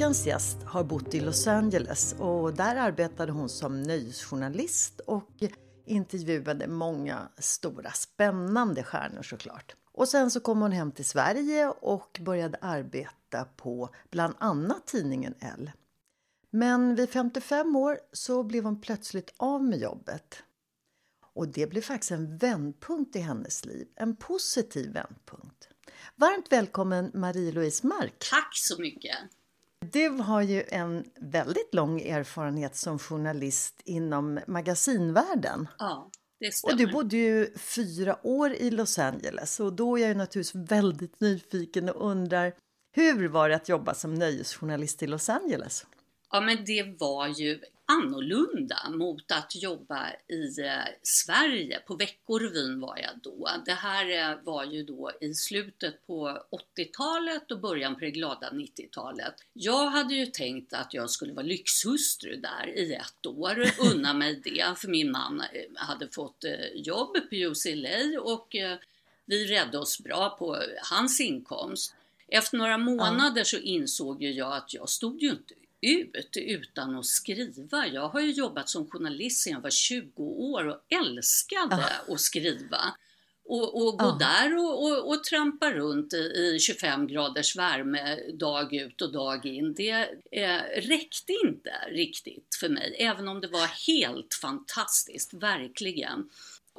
Veckans gäst har bott i Los Angeles och där arbetade hon som nöjesjournalist och intervjuade många stora spännande stjärnor såklart. Och sen så kom hon hem till Sverige och började arbeta på bland annat tidningen L. Men vid 55 år så blev hon plötsligt av med jobbet. Och det blev faktiskt en vändpunkt i hennes liv, en positiv vändpunkt. Varmt välkommen Marie-Louise Mark. Tack så mycket. Du har ju en väldigt lång erfarenhet som journalist inom magasinvärlden. Ja, det stämmer. Och du bodde ju fyra år i Los Angeles och då är jag naturligtvis väldigt nyfiken och undrar hur var det att jobba som nöjesjournalist i Los Angeles? Ja, men det var ju annorlunda mot att jobba i eh, Sverige. På Veckorevyn var jag då. Det här eh, var ju då i slutet på 80-talet och början på det glada 90-talet. Jag hade ju tänkt att jag skulle vara lyxhustru där i ett år, unna mig det, för min man eh, hade fått jobb på UCLA och vi räddade oss bra på hans inkomst. Efter några månader så insåg ju jag att jag stod ju inte ut utan att skriva. Jag har ju jobbat som journalist sedan jag var 20 år och älskade ah. att skriva. Och, och gå ah. där och, och, och, trampa runt i 25 graders värme dag ut och dag in, det eh, räckte inte riktigt för mig, även om det var helt fantastiskt, verkligen.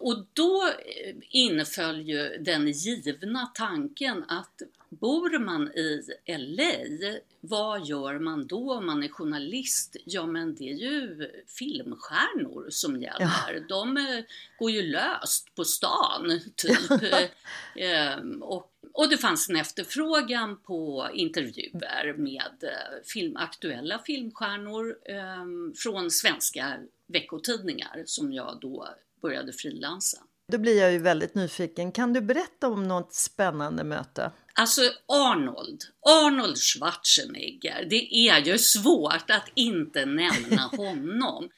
Och då eh, inföll ju den givna tanken att bor man i LA, vad gör man då om man är journalist? Ja men det är ju filmstjärnor som gäller. Ja. De eh, går ju löst på stan, typ. ehm, och, och det fanns en efterfrågan på intervjuer med eh, film, aktuella filmstjärnor eh, från svenska veckotidningar som jag då började frilansa. Då blir jag ju väldigt nyfiken. Kan du berätta om något spännande möte? Alltså Arnold, Arnold Schwarzenegger, det är ju svårt att inte nämna honom.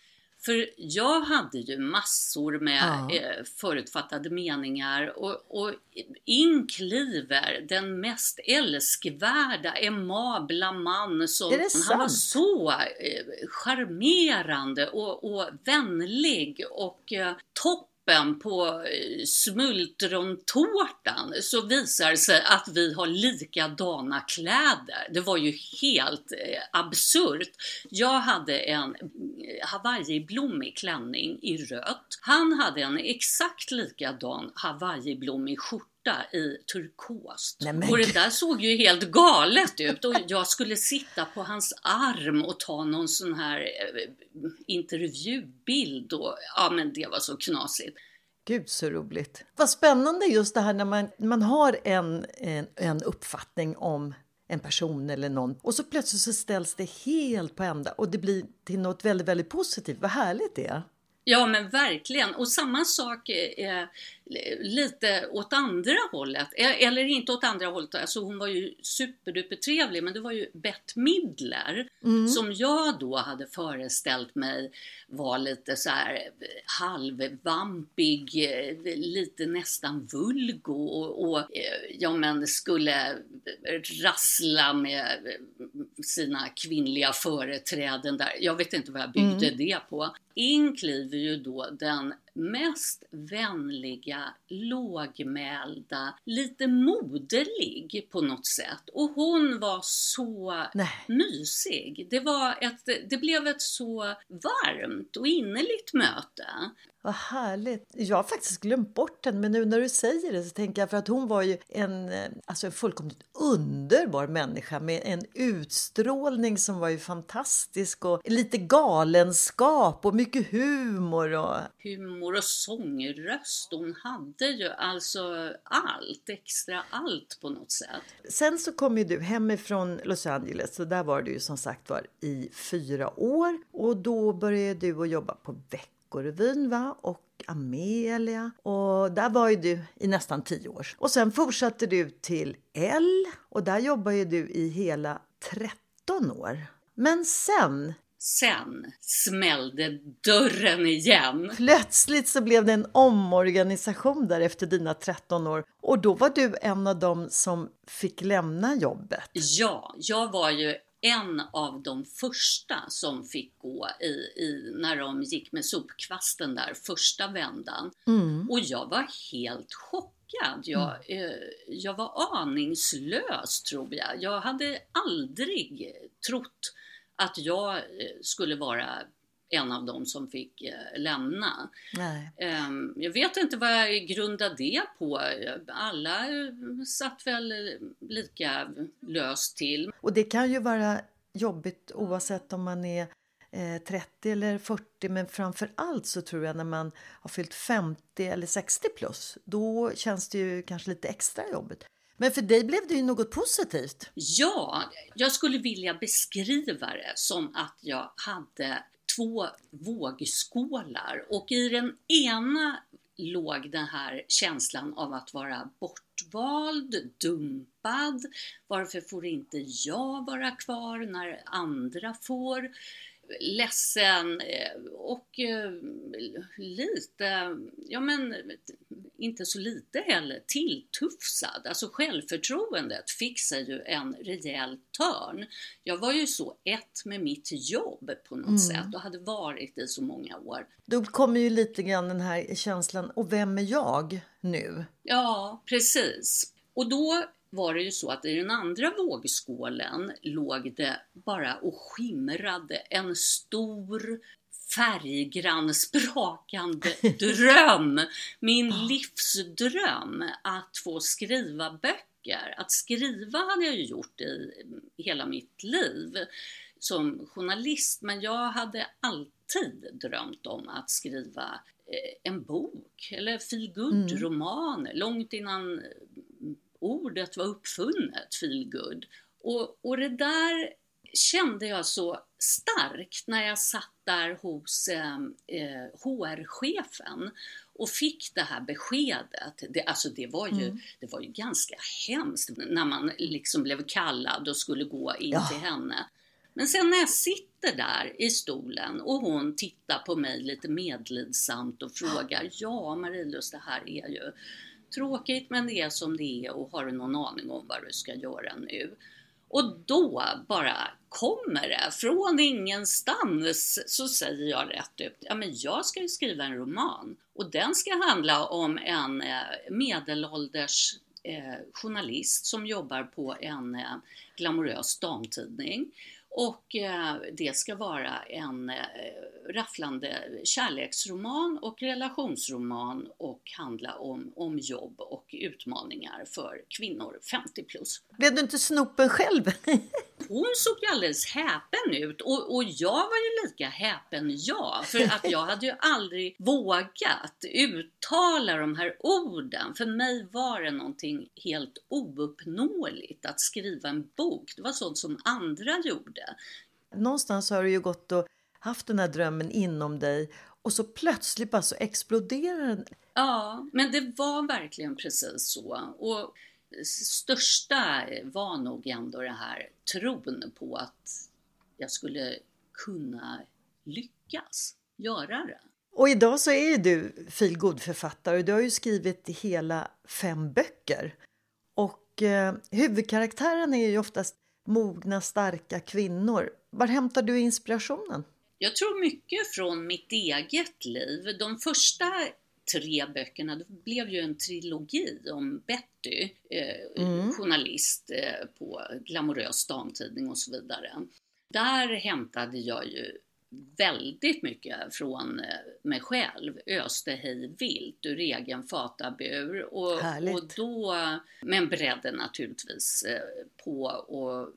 För jag hade ju massor med ja. eh, förutfattade meningar och, och inkliver den mest älskvärda, emabla man som han var så eh, charmerande och, och vänlig och eh, topp toppen på eh, smultrontårtan så visar det sig att vi har likadana kläder. Det var ju helt eh, absurt. Jag hade en eh, hawaiiblommig klänning i rött. Han hade en exakt likadan hawaiiblommig skjorta i turkost. Nej, och det där såg ju helt galet ut och jag skulle sitta på hans arm och ta någon sån här eh, intervjubild och ja men det var så knasigt. Gud så roligt. Vad spännande just det här när man, man har en, en, en uppfattning om en person eller någon och så plötsligt så ställs det helt på ända och det blir till något väldigt, väldigt positivt. Vad härligt det är. Ja men verkligen och samma sak eh, lite åt andra hållet. Eh, eller inte åt andra hållet, alltså hon var ju superduper trevlig men det var ju Bette Midler mm. som jag då hade föreställt mig var lite så här halvvampig, lite nästan vulgo och, och ja men skulle rassla med sina kvinnliga företräden där. Jag vet inte vad jag byggde mm. det på. Inkliver ju då den mest vänliga, lågmälda, lite moderlig på något sätt. Och hon var så Nej. mysig. Det, var ett, det blev ett så varmt och innerligt möte. Vad härligt. Jag har faktiskt glömt bort henne, men nu när du säger det så tänker jag för att hon var ju en, eh, alltså en fullkomligt underbar människa med en utstrålning som var ju fantastisk och lite galenskap och mycket humor. Och... Humor och sångröst. Hon hade ju alltså allt, extra allt på något sätt. Sen så kom ju du hemifrån Los Angeles och där var du ju som sagt var i fyra år och då började du att jobba på veck Veckorevyn va? och Amelia. Och där var ju du i nästan tio år. Och sen fortsatte du till L och där jobbade ju du i hela 13 år. Men sen Sen smällde dörren igen. Plötsligt så blev det en omorganisation där efter dina 13 år och då var du en av dem som fick lämna jobbet. Ja, jag var ju en av de första som fick gå i, i, när de gick med sopkvasten där första vändan. Mm. Och jag var helt chockad. Jag, Mm. eh, jag var aningslös tror jag. Jag hade aldrig trott att jag eh, skulle vara en av dem som fick eh, lämna. Nej. Ehm, Jag vet inte vad jag grundade det på. Alla eh, satt väl lika löst till. Och det kan ju vara jobbigt oavsett om man är eh, 30 eller 40 men framför allt så tror jag när man har fyllt 50 eller 60 plus då känns det ju kanske lite extra jobbigt. Men för dig blev det ju något positivt. Ja, jag skulle vilja beskriva det som att jag hade två vågskålar och i den ena låg den här känslan av att vara bortvald, dumpad. Varför får inte jag vara kvar när andra får? Ledsen eh, och eh, lite, ja men inte så lite heller, tilltufsad. Alltså självförtroendet fick sig ju en rejäl törn. Jag var ju så ett med mitt jobb på något sätt och hade varit i så många år. Då kommer ju lite grann den här känslan, och vem är jag nu? Ja, precis. Och då var det ju så att i den andra vågskålen låg det bara och skimrade en stor färggrann sprakande dröm. Min livsdröm att få skriva böcker. Att skriva hade jag ju gjort i hela mitt liv som journalist men jag hade alltid drömt om att skriva eh, en bok eller feel roman långt innan ordet var uppfunnet, feelgood. Och, och det där kände jag så starkt när jag satt där hos eh, eh, HR-chefen och fick det här beskedet. Det, alltså det var, ju, det var ju ganska hemskt när man liksom blev kallad och skulle gå in Ja. till henne. Men sen när jag sitter där i stolen och hon tittar på mig lite medlidsamt och frågar Ja Marie-Louise, det här är ju tråkigt men det är som det är och har du någon aning om vad du ska göra nu? Och då bara kommer det, från ingenstans så säger jag rätt ut, ja men jag ska ju skriva en roman och den ska handla om en eh, medelålders eh, journalist som jobbar på en eh, glamorös damtidning. Och eh, det ska vara en eh, rafflande kärleksroman och relationsroman och handla om, om jobb och utmaningar för kvinnor 50 plus. Blev du inte snopen själv? Hon såg ju alldeles häpen ut och, och jag var ju lika häpen jag. För att jag hade ju aldrig vågat uttala de här orden. För mig var det någonting helt ouppnåeligt att skriva en bok. Det var sånt som andra gjorde. Någonstans har du ju gått och haft den här drömmen inom dig och så plötsligt bara så exploderar den. Ja, men det var verkligen precis så. Och största var nog ändå det här tron på att jag skulle kunna lyckas göra det. Och idag så är ju du feelgood-författare och du har ju skrivit hela fem böcker. Och eh, huvudkaraktären är ju oftast mogna, starka kvinnor. Var hämtar du inspirationen? Jag tror mycket från mitt eget liv. De första tre böckerna, det blev ju en trilogi om Betty, eh, mm. journalist eh, på glamorös damtidning och så vidare. Där hämtade jag ju väldigt mycket från eh, mig själv, öste hej vilt ur egen fatabur och, och då, men bredde naturligtvis eh, på och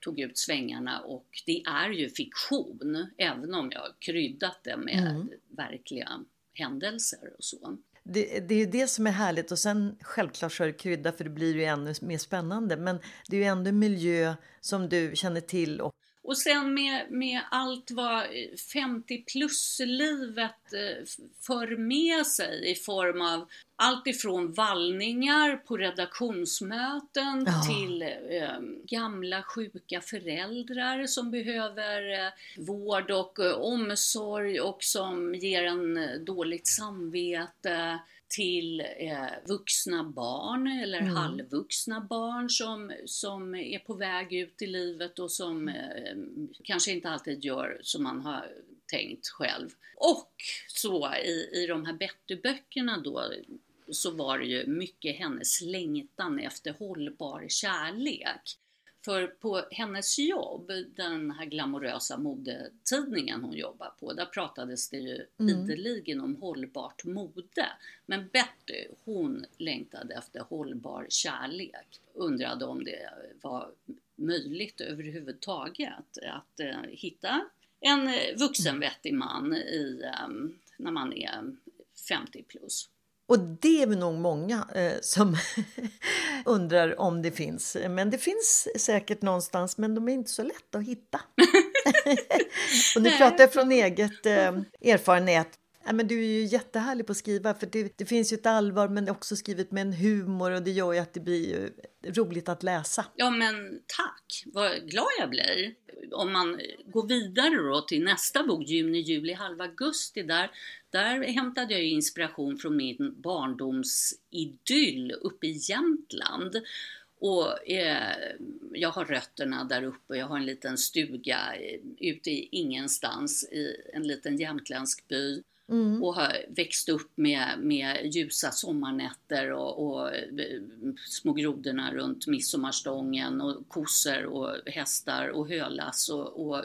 tog ut svängarna och det är ju fiktion, även om jag kryddat det med mm. verkliga händelser och så. Det, det, är ju det som är härligt och sen självklart så är det krydda för det blir ju ännu mer spännande. Men det är ju ändå en miljö som du känner till och och sen med, med allt vad 50 plus-livet eh, för med sig i form av allt ifrån vallningar på redaktionsmöten ja. till eh, gamla sjuka föräldrar som behöver eh, vård och eh, omsorg och som ger en eh, dåligt samvete till eh, vuxna barn eller mm. halvvuxna barn som, som är på väg ut i livet och som eh, kanske inte alltid gör som man har tänkt själv. Och så i, i de här Betty-böckerna då så var det ju mycket hennes längtan efter hållbar kärlek. För på hennes jobb, den här glamorösa modetidningen hon jobbar på, där pratades det ju mm. ideligen om hållbart mode. Men Betty, hon längtade efter hållbar kärlek. Undrade om det var möjligt överhuvudtaget att uh, hitta en vuxenvettig man i, um, när man är 50 plus. Och det är nog många eh, som undrar om det finns. Men det finns säkert någonstans, men de är inte så lätta att hitta. och nu pratar jag från eget eh, erfarenhet. Ja, men du är ju jättehärlig på att skriva, för det, det, finns ju ett allvar men också skrivet med en humor och det gör ju att det blir roligt att läsa. Ja men tack, vad glad jag blir. Om man går vidare då till nästa bok, Juni, juli, halv augusti, där, där hämtade jag inspiration från min barndomsidyll uppe i Jämtland. Och eh, jag har rötterna där uppe, jag har en liten stuga eh, ute i ingenstans i en liten jämtländsk by. Mm. och har växt upp med, med ljusa sommarnätter och, och eh, små grodorna runt midsommarstången och kossor och hästar och hölass och, och...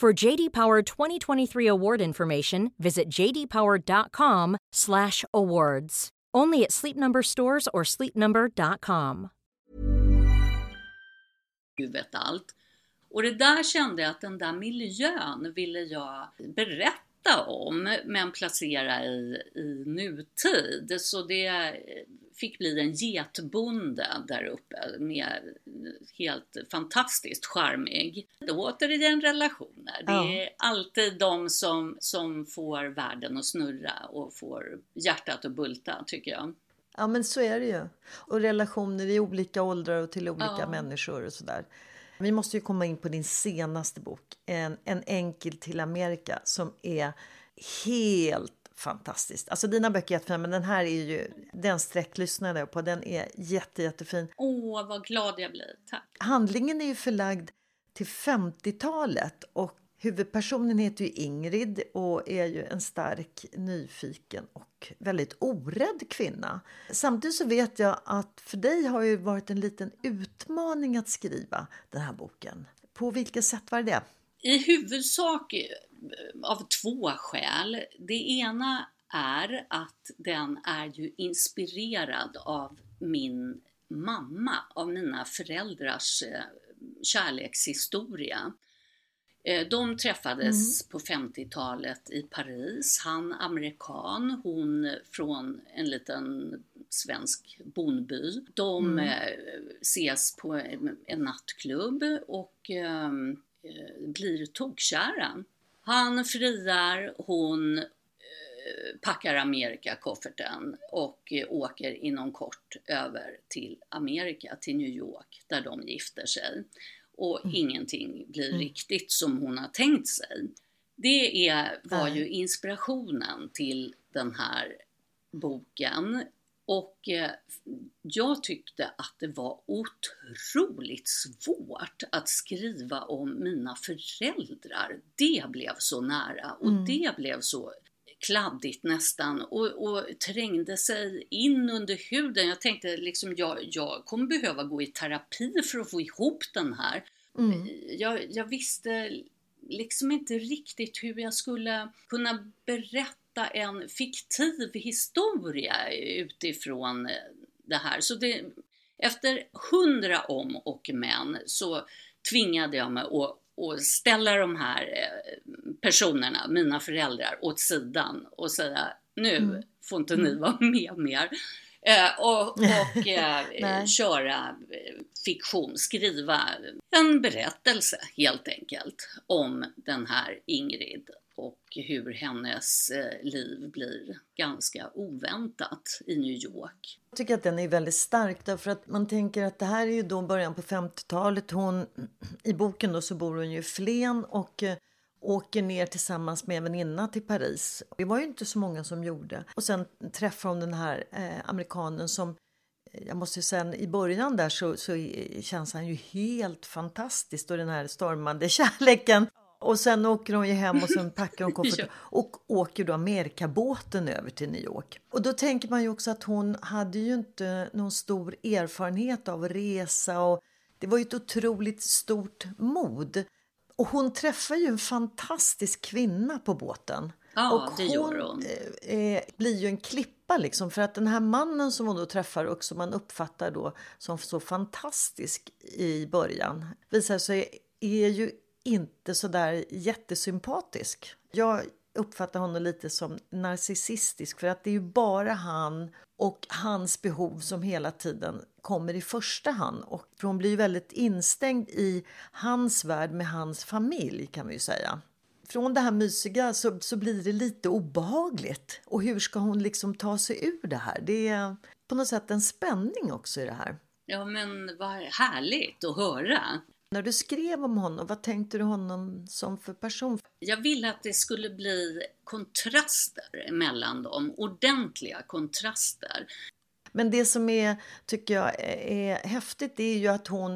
For JD Power 2023 award information, visit jdpower.com/awards. Only at Sleep Number stores or sleepnumber.com. Huvudet allt. Och det där kände jag att den där miljön ville jag berätta om, men placera i, i nutid. Så det fick bli en getbonde där uppe med helt fantastiskt charmig. Återigen relationer. Det är alltid de som, som får världen att snurra och får hjärtat att bulta tycker jag. Ja men så är det ju. Och relationer i olika åldrar och till olika ja. människor och sådär. Vi måste ju komma in på din senaste bok, En, en enkel till Amerika, som är helt fantastiskt. Alltså dina böcker är jättefina, men den här är ju, den sträcklyssnade jag på, den är jätte, jättefin. Åh, vad glad jag blir, tack. Handlingen är ju förlagd till 50-talet och huvudpersonen heter ju Ingrid och är ju en stark, nyfiken och väldigt orädd kvinna. Samtidigt så vet jag att för dig har ju varit en liten utmaning att skriva den här boken. På vilket sätt var det? I huvudsak av två skäl. Det ena är att den är ju inspirerad av min mamma, av mina föräldrars eh, kärlekshistoria. Eh, de träffades mm. på 50-talet i Paris. Han amerikan, hon från en liten svensk bondby. De mm. Eh, ses på en nattklubb och eh, blir tokkära. Han friar, hon packar Amerika-kofferten och åker inom kort över till Amerika, till New York, där de gifter sig och mm. ingenting blir mm. riktigt som hon har tänkt sig. Det är, var ju inspirationen till den här boken och eh, jag tyckte att det var otroligt svårt att skriva om mina föräldrar. Det blev så nära och mm. det blev så kladdigt nästan och, och trängde sig in under huden. Jag tänkte liksom jag, jag kommer behöva gå i terapi för att få ihop den här. Mm. Jag, jag visste liksom inte riktigt hur jag skulle kunna berätta en fiktiv historia utifrån det här. Så det, efter hundra om och men så tvingade jag mig att och ställa de här eh, personerna, mina föräldrar, åt sidan och säga nu mm. får inte ni mm. vara med mer. Eh, och, och eh, köra fiktion, skriva en berättelse helt enkelt om den här Ingrid och hur hennes eh, liv blir ganska oväntat i New York. Jag tycker att den är väldigt stark därför att man tänker att det här är ju då början på 50-talet. Hon, I boken då så bor hon ju i Flen och eh, åker ner tillsammans med en väninna till Paris. Det var ju inte så många som gjorde. Och sen träffar hon den här eh, amerikanen som eh, jag måste säga i början där så, så känns han ju helt fantastisk och den här stormande kärleken. Och sen åker hon ju hem och sen packar hon kofferten ja. och åker då Amerikabåten över till New York. Och då tänker man ju också att hon hade ju inte någon stor erfarenhet av att resa och det var ju ett otroligt stort mod. Och hon träffar ju en fantastisk kvinna på båten. Ja, och det gör hon. Eh, eh, blir ju en klippa liksom för att den här mannen som hon då träffar och som man uppfattar då som så fantastisk i början visar sig är ju inte så där jättesympatisk. Jag uppfattar honom lite som narcissistisk för att det är ju bara han och hans behov som hela tiden kommer i första hand. Och hon blir ju väldigt instängd i hans värld med hans familj kan vi ju säga. Från det här mysiga så, så blir det lite obehagligt. Och hur ska hon liksom ta sig ur det här? Det är på något sätt en spänning också i det här. Ja men vad härligt att höra. När du skrev om honom, vad tänkte du honom som för person? Jag ville att det skulle bli kontraster mellan dem, ordentliga kontraster. Men det som är, tycker jag är häftigt är ju att hon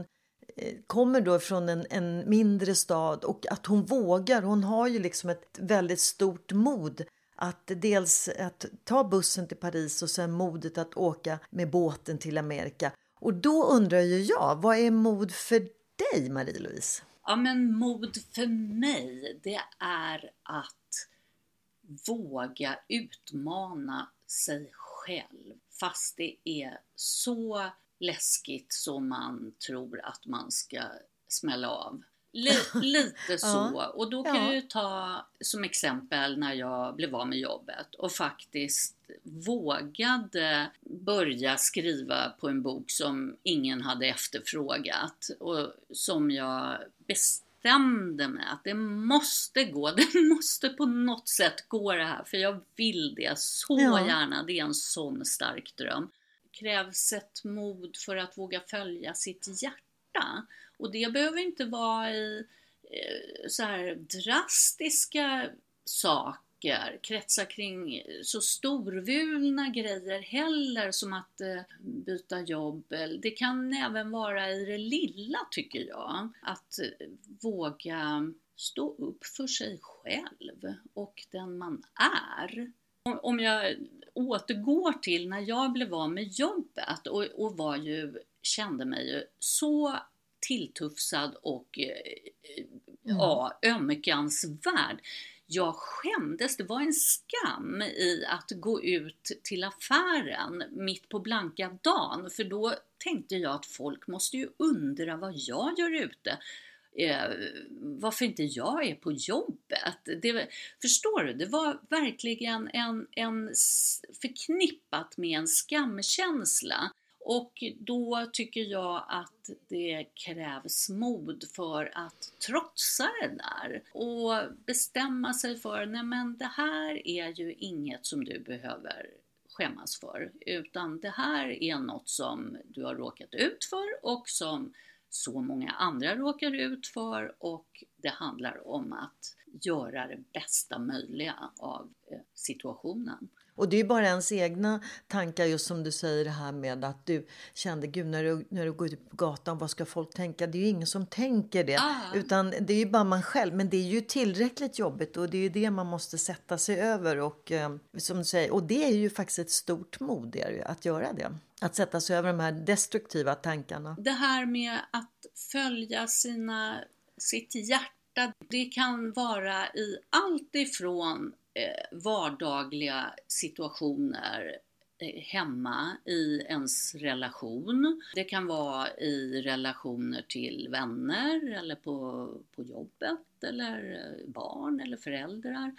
eh, kommer då från en, en mindre stad och att hon vågar. Hon har ju liksom ett väldigt stort mod att dels att ta bussen till Paris och sen modet att åka med båten till Amerika. Och då undrar ju jag, vad är mod för dig, Marie-Louise? Ja, men mod för mig, det är att våga utmana sig själv fast det är så läskigt som man tror att man ska smälla av. lite så. Och då kan ja. jag ju ta som exempel när jag blev av med jobbet och faktiskt vågade börja skriva på en bok som ingen hade efterfrågat och som jag bestämde mig att det måste gå, det måste på något sätt gå det här för jag vill det så ja. gärna, det är en sån stark dröm. Det krävs ett mod för att våga följa sitt hjärta. Och det behöver inte vara i eh, så här drastiska saker, kretsar kring så storvulna grejer heller som att eh, byta jobb. Det kan även vara i det lilla tycker jag, att eh, våga stå upp för sig själv och den man är. Om jag återgår till när jag blev av med jobbet och, och var ju, kände mig ju så tilltufsad och eh, ja, ömkansvärd. Jag skämdes, det var en skam i att gå ut till affären mitt på blanka dagen för då tänkte jag att folk måste ju undra vad jag gör ute eh, varför inte jag är på jobbet. Det, förstår du? Det var verkligen en, en förknippat med en skamkänsla. Och då tycker jag att det krävs mod för att trotsa det där och bestämma sig för, nej men det här är ju inget som du behöver skämmas för, utan det här är något som du har råkat ut för och som så många andra råkar ut för och det handlar om att göra det bästa möjliga av eh, situationen. Och det är bara ens egna tankar, just som du säger det här med att du kände, gud när du, när du går ut på gatan, vad ska folk tänka? Det är ju ingen som tänker det, ah. utan det är ju bara man själv. Men det är ju tillräckligt jobbigt och det är ju det man måste sätta sig över och eh, som du säger, och det är ju faktiskt ett stort mod att göra det. Att sätta sig över de här destruktiva tankarna. Det här med att följa sina, sitt hjärta, det kan vara i allt ifrån Eh, vardagliga situationer eh, hemma i ens relation. Det kan vara i relationer till vänner eller på, på jobbet eller eh, barn eller föräldrar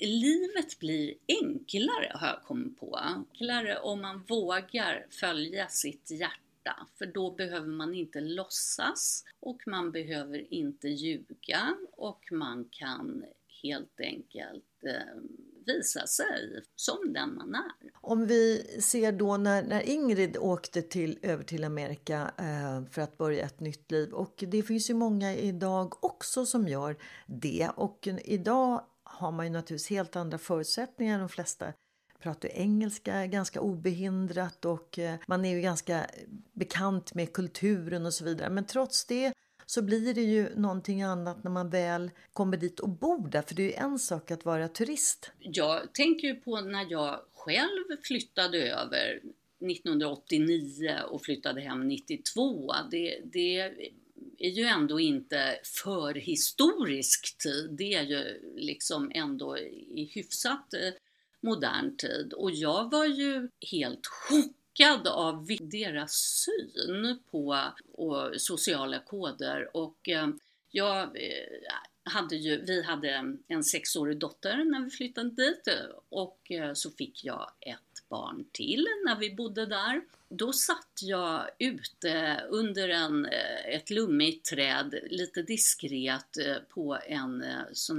livet blir enklare har jag kommit på. Enklare om man vågar följa sitt hjärta. För då behöver man inte låtsas och man behöver inte ljuga och man kan helt enkelt eh, visa sig som den man är. Om vi ser då när, när Ingrid åkte till, över till Amerika eh, för att börja ett nytt liv och det finns ju många idag också som gör det och idag har man ju naturligtvis helt andra förutsättningar. De flesta pratar engelska ganska obehindrat och eh, man är ju ganska bekant med kulturen och så vidare. Men trots det så blir det ju någonting annat när man väl kommer dit och bor där. För det är ju en sak att vara turist. Jag tänker ju på när jag själv flyttade över 1989 och flyttade hem 92. Det, det är ju ändå inte förhistorisk tid. Det är ju liksom ändå i hyfsat eh, modern tid. Och jag var ju helt chockad av deras syn på och sociala koder. Och eh, jag eh, hade ju, vi hade en sexårig dotter när vi flyttade dit eh, och eh, så fick jag ett barn till när vi bodde där. Då satt jag ute under en, ett lummigt träd lite diskret på en,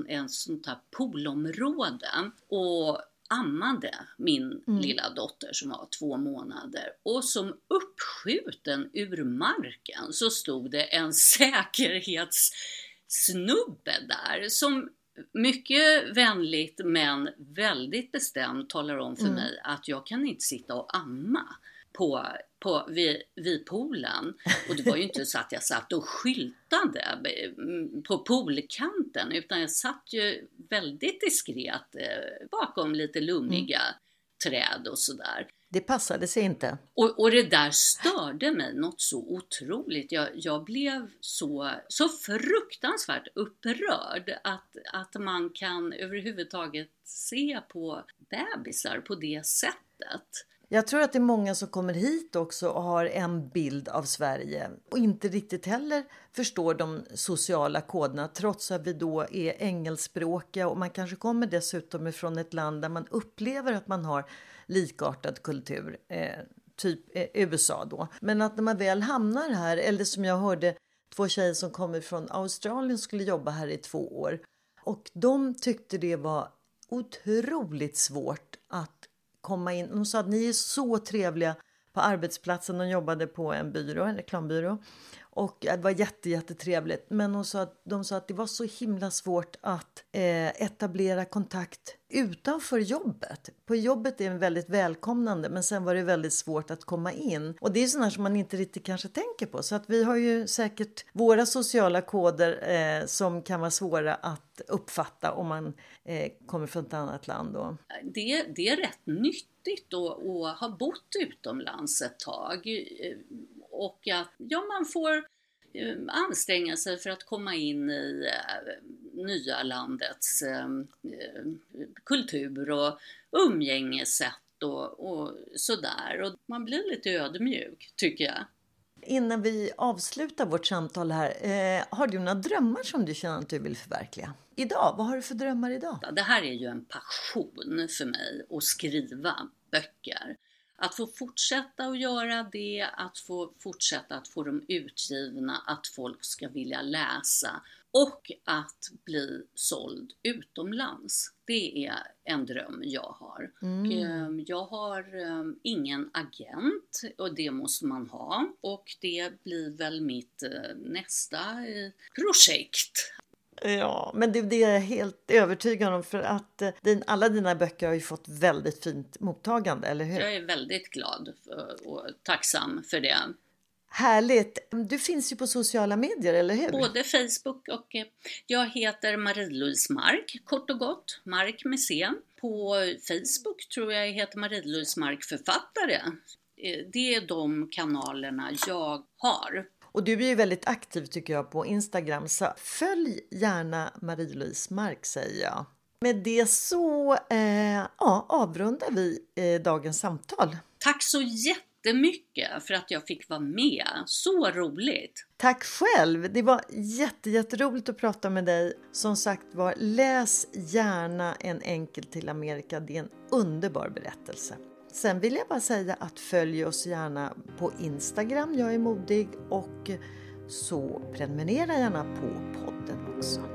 en sånt här poolområde och ammade min mm. lilla dotter som var två månader och som uppskjuten ur marken så stod det en säkerhetssnubbe där som mycket vänligt men väldigt bestämt talar om för mm. mig att jag kan inte sitta och amma på, på, vid, vid poolen. Och det var ju inte så att jag satt och skyltade på poolkanten utan jag satt ju väldigt diskret eh, bakom lite lummiga mm. träd och sådär. Det passade sig inte. Och, och det där störde mig något så otroligt. Jag, jag blev så, så fruktansvärt upprörd att, att man kan överhuvudtaget se på bebisar på det sättet. Jag tror att det är många som kommer hit också och har en bild av Sverige och inte riktigt heller förstår de sociala koderna trots att vi då är engelskspråkiga och man kanske kommer dessutom ifrån ett land där man upplever att man har likartad kultur, eh, typ eh, USA då. Men att när man väl hamnar här, eller som jag hörde två tjejer som kommer från Australien skulle jobba här i två år och de tyckte det var otroligt svårt att komma in. Hon sa att ni är så trevliga på arbetsplatsen. De jobbade på en byrå, en reklambyrå. Och det var jätte, jättetrevligt. Men hon sa att, de sa att det var så himla svårt att eh, etablera kontakt utanför jobbet. På jobbet är det väldigt välkomnande men sen var det väldigt svårt att komma in. Och det är sådana som man inte riktigt kanske tänker på. Så att vi har ju säkert våra sociala koder eh, som kan vara svåra att uppfatta om man eh, kommer från ett annat land. Då. Det, det är rätt nyttigt att, ha bott utomlands ett tag och att ja, man får eh, anstränga sig för att komma in i eh, nya landets kultur och umgängessätt och, och sådär. Och man blir lite ödmjuk, tycker jag. Innan vi avslutar vårt samtal här, eh, har du några drömmar som du känner att du vill förverkliga? Idag, vad har du för drömmar idag? Det här är ju en passion för mig, att skriva böcker. Att få fortsätta att göra det, att få fortsätta att få dem utgivna, att folk ska vilja läsa och att bli såld utomlands. Det är en dröm jag har. Mm. Ehm, jag har ehm, ingen agent och det måste man ha och det blir väl mitt eh, nästa eh, projekt Ja, men det, det, är jag helt övertygad om för att eh, din, alla dina böcker har ju fått väldigt fint mottagande, eller hur? Jag är väldigt glad och tacksam för det. Härligt! Du finns ju på sociala medier, eller hur? Både Facebook och eh, jag heter Marie-Louise Mark, kort och gott, Mark med C. På Facebook tror jag jag heter Marie-Louise Mark författare. Eh, det är de kanalerna jag har. Och du är ju väldigt aktiv tycker jag på Instagram så följ gärna Marie-Louise Mark säger jag. Med det så eh, ja, avrundar vi eh, dagens samtal. Tack så jättemycket för att jag fick vara med. Så roligt! Tack själv! Det var jätte, jätteroligt att prata med dig. Som sagt var, läs gärna En enkel till Amerika. Det är en underbar berättelse. Sen vill jag bara säga att följ oss gärna på Instagram, jag är modig och så prenumerera gärna på podden också.